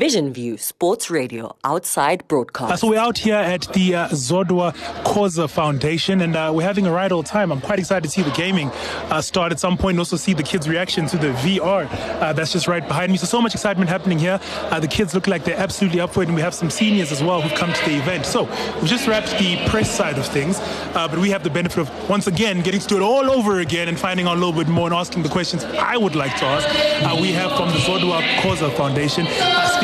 Vision View Sports Radio outside broadcast. Uh, so we're out here at the uh, Zodwa Khoza Foundation, and uh, we're having a right old time. I'm quite excited to see the gaming uh, start at some point, and also see the kids' reaction to the VR uh, that's just right behind me. So so much excitement happening here. Uh, the kids look like they're absolutely up for it, and we have some seniors as well who've come to the event. So we've just wrapped the press side of things, but we have the benefit of once again getting to do it all over again and finding out a little bit more and asking the questions I would like to ask. we have from the Zodwa Khoza Foundation.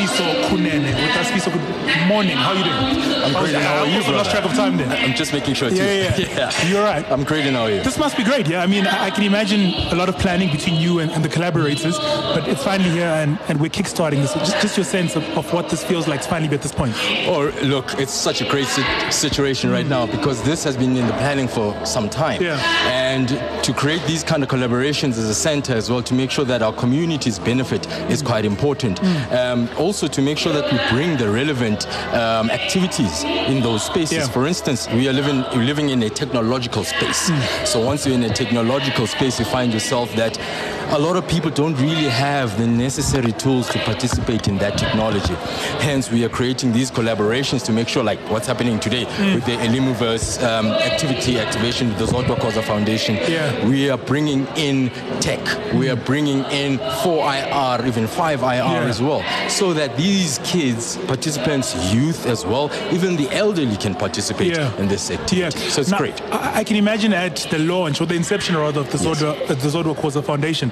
Sifiso Kunene with us. Sifiso, good morning. How are you doing? I'm great. How are you, brother? lost track of time there. I'm just making sure. Too. Yeah, yeah, yeah. You're right. I'm great. How are you? This must be great. Yeah. I mean, I can imagine a lot of planning between you and, and the collaborators, but it's finally here and, and we're kickstarting this. Just, just your sense of, of what this feels like to finally be at this point. Oh, look, it's such a great situation right mm. now because this has been in the planning for some time. Yeah. And to create these kind of collaborations as a center as well to make sure that our communities benefit is quite important. Mm. Um, also to make sure that we bring the relevant um, activities in those spaces. Yeah. For instance, we are living living in a technological space. Mm. So once you're in a technological space, you find yourself that a lot of people don't really have the necessary tools to participate in that technology. Hence, we are creating these collaborations to make sure, like what's happening today mm. with the Elimuverse um, activity activation with the Zodwa Khoza Foundation. Yeah. We are bringing in tech. We are bringing in 4IR, even 5IR yeah. as well, so that these kids, participants, youth as well, even the elderly can participate yeah. in this activity. Yeah. So it's now, great. I can imagine at the launch or the inception rather of the Zodwa, yes. uh, the Zodwa Khoza Foundation,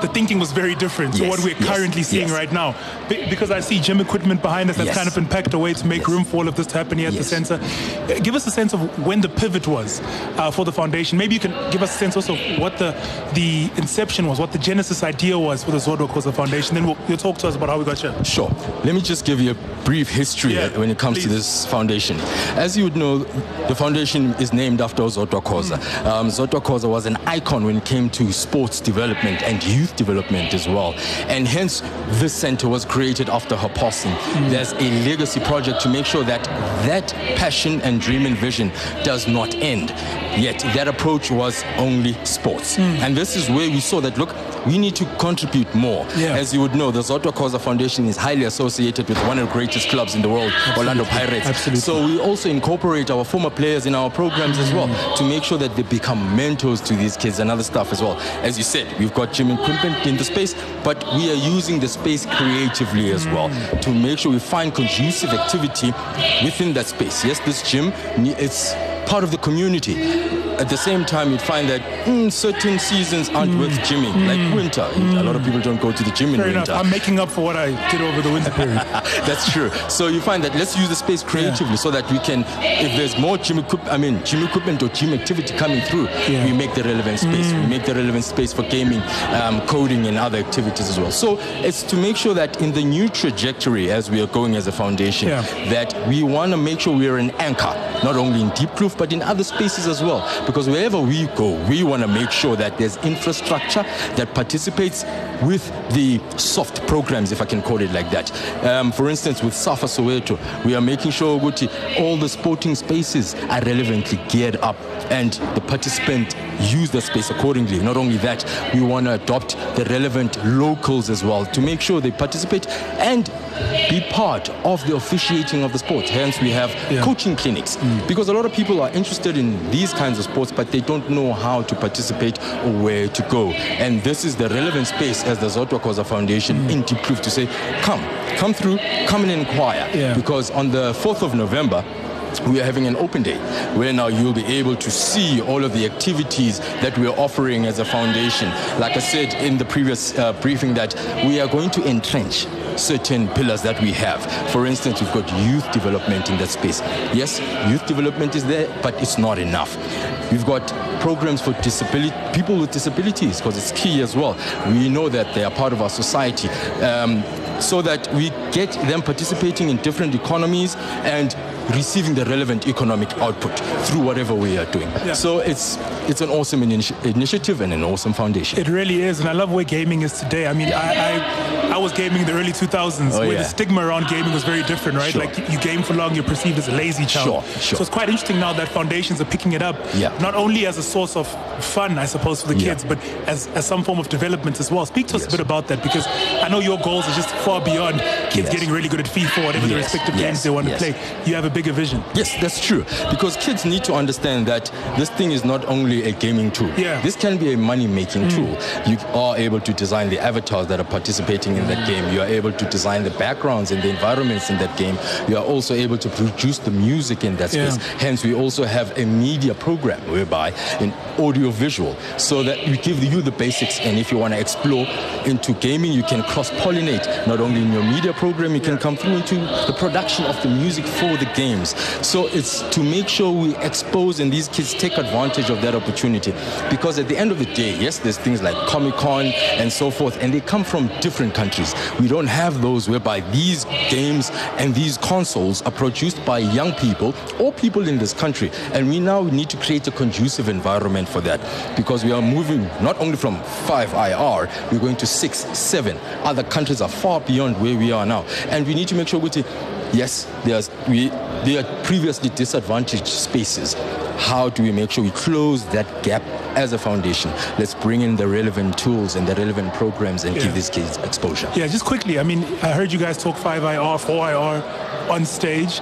the thinking was very different yes, to what we're yes, currently seeing yes. right now. because I see gym equipment behind us that's kind of been packed away to make room for all of this to happen here at the center. Uh, give us a sense of when the pivot was uh, for the foundation. Maybe you can give us a sense also of what the the inception was, what the genesis idea was for the Zodwa Khoza Foundation. Then we'll, you'll talk to us about how we got here. Sure. Let me just give you a brief history yeah, when it comes please. to this foundation. As you would know, the foundation is named after Zodwa Khoza. Mm. Um, Khoza was an icon when it came to sports development and youth youth development as well. And hence, this center was created after her passing. Mm. There's a legacy project to make sure that that passion and dream and vision does not end. Yet, that approach was only sports. Mm. And this is where we saw that, look, we need to contribute more. Yeah. As you would know, the Zodwa Khoza Foundation is highly associated with one of the greatest clubs in the world, Absolutely. Orlando Pirates. Absolutely. So we also incorporate our former players in our programs as well mm. to make sure that they become mentors to these kids and other stuff as well. As you said, we've got gym equipment in the space, but we are using the space creatively as well mm. to make sure we find conducive activity within that space. Yes, this gym, it's part of the community at the same time, you'd find that mm, certain seasons aren't mm. worth gymming, mm. like winter. Mm. A lot of people don't go to the gym Fair in winter. Enough. I'm making up for what I did over the winter period. That's true. So you find that let's use the space creatively yeah. so that we can, if there's more gym equipment, I mean, gym equipment or gym activity coming through, yeah. we make the relevant space. We mm. make the relevant space for gaming, um, coding, and other activities as well. So it's to make sure that in the new trajectory as we are going as a foundation, yeah. that we want to make sure we're an anchor, not only in Diepkloof, but in other spaces as well. Because wherever we go, we want to make sure that there's infrastructure that participates with the soft programs, if I can call it like that. Um, for instance, with Safa Soweto, we are making sure that all the sporting spaces are relevantly geared up and the participant use the space accordingly. Not only that, we want to adopt the relevant locals as well to make sure they participate and be part of the officiating of the sport. Hence, we have yeah. coaching clinics mm. because a lot of people are interested in these kinds of sports, but they don't know how to participate or where to go. And this is the relevant space as the Zodwa Khoza Foundation mm. in Diepkloof to say, come, come through, come and inquire. Yeah. Because on the 4th of November, we are having an open day where now you'll be able to see all of the activities that we're offering as a foundation. Like I said in the previous uh, briefing, that we are going to entrench certain pillars that we have. For instance, we've got youth development in that space. Yes, youth development is there, but it's not enough. We've got programs for disability, people with disabilities, because it's key as well. We know that they are part of our society. Um, so that we get them participating in different economies and receiving the relevant economic output through whatever we are doing. Yeah. So it's it's an awesome initi- initiative and an awesome foundation. It really is, and I love where gaming is today. I mean, I, I, I was gaming in the early 2000s, Oh, where yeah. the stigma around gaming was very different, right? Sure. Like you game for long, you're perceived as a lazy child. Sure, sure. So it's quite interesting now that foundations are picking it up, Yeah. not only as a source of fun, I suppose, for the Yeah. kids, but as, as some form of development as well. Speak to us a bit about that, because I know your goals are just far beyond kids Yes. getting really good at FIFA, or whatever the respective yes, games they want yes. to play. You have a bigger vision. Yes, that's true. Because kids need to understand that this thing is not only a gaming tool. Yeah. This can be a money-making mm. tool. You are able to design the avatars that are participating in that mm. game. You are able to design the backgrounds and the environments in that game. You are also able to produce the music in that space. Yeah. Hence, we also have a media program whereby in audio visual, so that we give you the basics. And if you want to explore into gaming, you can cross-pollinate not only in your media program, you can come through into the production of the music for the games. So it's to make sure we expose and these kids take advantage of that opportunity. Because at the end of the day, yes, there's things like Comic Con and so forth, and they come from different countries. We don't have those whereby these games and these consoles are produced by young people or people in this country. And we now need to create a conducive environment for that because we are moving not only from 5IR, we're going to 6, 7. Other countries are far beyond where we are now. And we need to make sure we yes, there's, we, there are previously disadvantaged spaces. How do we make sure we close that gap as a foundation? Let's bring in the relevant tools and the relevant programs and Yeah. give these kids exposure. Yeah, just quickly. I mean, I heard you guys talk 5IR, 4IR on stage.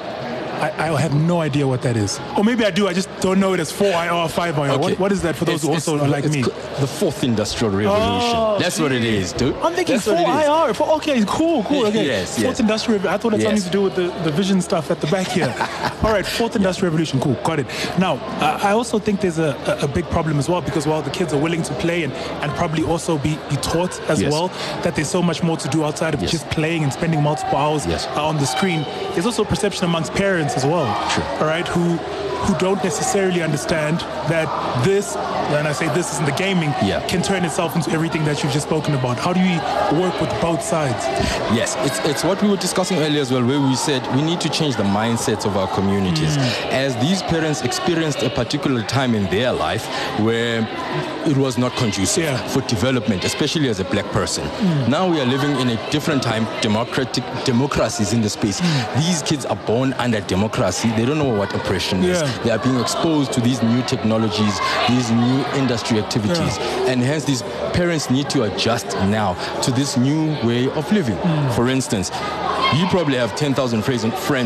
I, I have no idea what that is. Or maybe I do, I just don't know it as 4IR, 5IR. What, what is that for those who It's- also it's- like it's me? The fourth industrial revolution. Oh, That's what it is, dude. I'm thinking That's what it is. 4IR. For, okay, cool, cool. Okay. Yes, Fourth yes. Industrial Revolution. I thought it had Yes. something to do with the, the vision stuff at the back here. All right, Fourth Industrial Revolution. Cool, got it. Now, uh, I also think there's a, a, a big problem as well because while the kids are willing to play and, and probably also be, be taught as Yes. well that there's so much more to do outside of just playing and spending multiple hours uh, on the screen, there's also a perception amongst parents as well. True. All right, who who don't necessarily understand that this, and I say this is in the gaming, Yeah. can turn itself into everything that you've just spoken about. How do we work with both sides? Yes, it's, it's what we were discussing earlier as well, where we said we need to change the mindsets of our communities. Mm. As these parents experienced a particular time in their life where it was not conducive Yeah. for development, especially as a black person. Now we are living in a different time, democratic democracies in the space. These kids are born under democracy. They don't know what oppression is. They are being exposed to these new technologies, these new industry activities. And hence these parents need to adjust now to this new way of living. Mm. For instance, you probably have 10,000 friends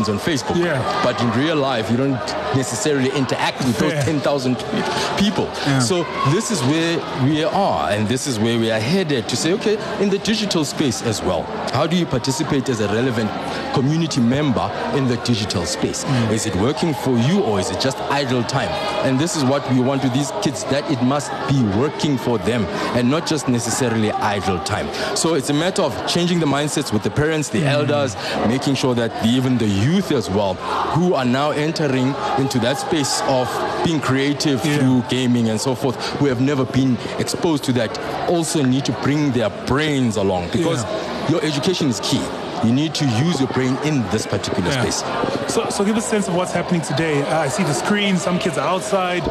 on- Facebook, Yeah. but in real life, you don't necessarily interact with those Fair. 10,000 pe- people. So this is where we are, and this is where we are headed to say, okay, in the digital space as well, how do you participate as a relevant community member in the digital space? Mm. Is it working for you, or is it just idle time? And this is what we want with these kids, that it must be working for them, and not just necessarily idle time. So it's a matter of changing the mindsets with the parents, the mm. elders, making sure that the, even the youth as well, who are now entering into that space of being creative Yeah. through gaming and so forth, who have never been exposed to that, also need to bring their brains along because your education is key. You need to use your brain in this particular Yeah. space. So, so give us a sense of what's happening today. Uh, I see the screen. Some kids are outside.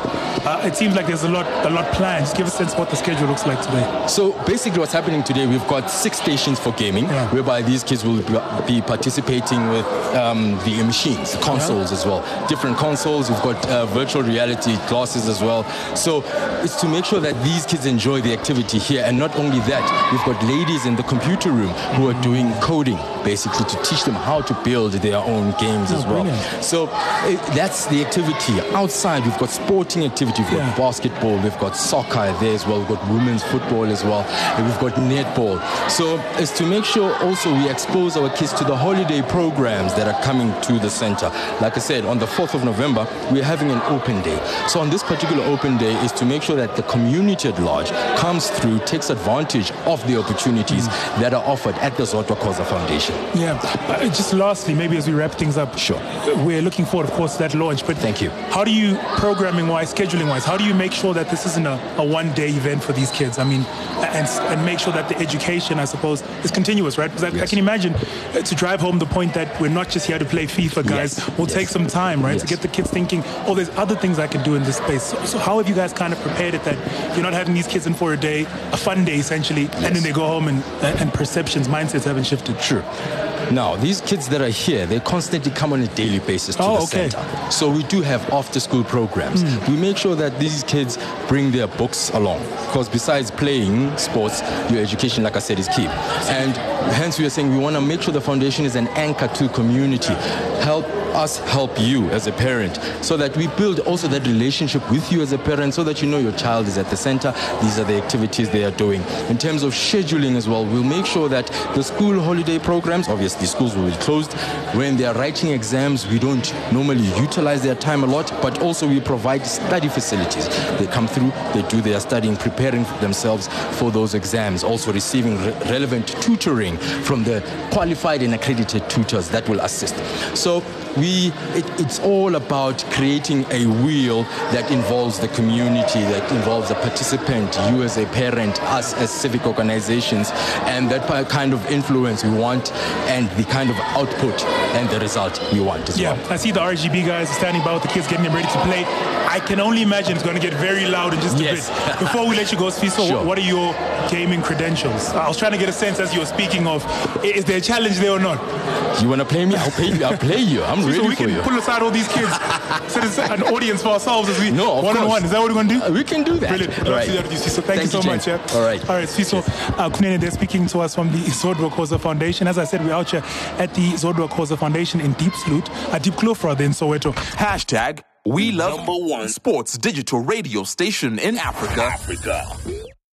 Uh, it seems like there's a lot, a lot planned. Just give a sense of what the schedule looks like today. So basically, what's happening today, we've got six stations for gaming, Yeah. whereby these kids will be- participating with um, the machines, consoles as well. Different consoles. We've got uh, virtual reality glasses as well. So it's to make sure that these kids enjoy the activity here, and not only that, we've got ladies in the computer room who are doing coding, basically to teach them how to build their own games as well. Brilliant. So it, that's the activity. Outside, we've got sporting activity. We've got basketball, we've got soccer there as well, we've got women's football as well, and we've got netball. So it's to make sure also we expose our kids to the holiday programs that are coming to the center. Like I said, on the 4th of November, we're having an open day. So on this particular open day is to make sure that the community at large comes through, takes advantage of the opportunities that are offered at the Zodwa Khoza Foundation. Yeah. Uh, just lastly, maybe as we wrap things up. Sure. We're looking forward, of course, to that launch. But Thank you. How do you, programming wise, scheduling wise, how do you make sure that this isn't a, a one day event for these kids? I mean, and, and make sure that the education, I suppose, is continuous, right? Because I, I can imagine uh, to drive home the point that we're not just here to play FIFA, guys. Yes, Will yes. take some time, right? To get the kids thinking, oh, there's other things I can do in this space. So, so how have you guys kind of prepared it that you're not having these kids in for a day, a fun day essentially, and then they go home and, and perceptions, mindsets haven't shifted? True. Now, these kids that are here, they constantly come on a daily basis to Oh, the okay. center. So we do have after-school programs. Hmm. We make sure that these kids bring their books along, because besides playing sports, your education, like I said, is key. And hence, we are saying we want to make sure the foundation is an anchor to community. Help us help you as a parent, so that we build also that relationship with you as a parent, so that you know your child is at the center. These are the activities they are doing. In terms of scheduling as well, we'll make sure that the school holiday programs, obviously schools will be closed. When they are writing exams, we don't normally utilize their time a lot, but also we provide study facilities. They come through, they do their studying, preparing themselves for those exams, also receiving re- relevant tutoring from the qualified and accredited tutors that will assist. So we, it, it's all about creating a wheel that involves the community, that involves the participant, you as a parent, us as civic organizations, and that kind of influence we want, and the kind of output and the result we want as Yeah, well. I see the RGB guys standing by with the kids getting them ready to play. I can only imagine it's going to get very loud in just a Yes. bit. Before we let you go, Sfiso, Sure. what are your gaming credentials? I was trying to get a sense as you were speaking of, is there a challenge there or not? You want to play me? I'll play you. I'll play you. I'm so ready we for can you. pull aside all these kids, so an audience for ourselves as we No, of one-on-one. Is that what we're going to do? Uh, we can do that. Brilliant. I'd All love to right. do that with you, Siso. Thank, you so James. much. Yeah. All right. All right, Siso. Uh, Kunene, they're speaking to us from the Zodwa Khoza Foundation. As I said, we're out here at the Zodwa Khoza Foundation in Deep Sloot, uh, Diepkloof rather in Soweto. Hashtag we love number one sports digital radio station in Africa. Africa.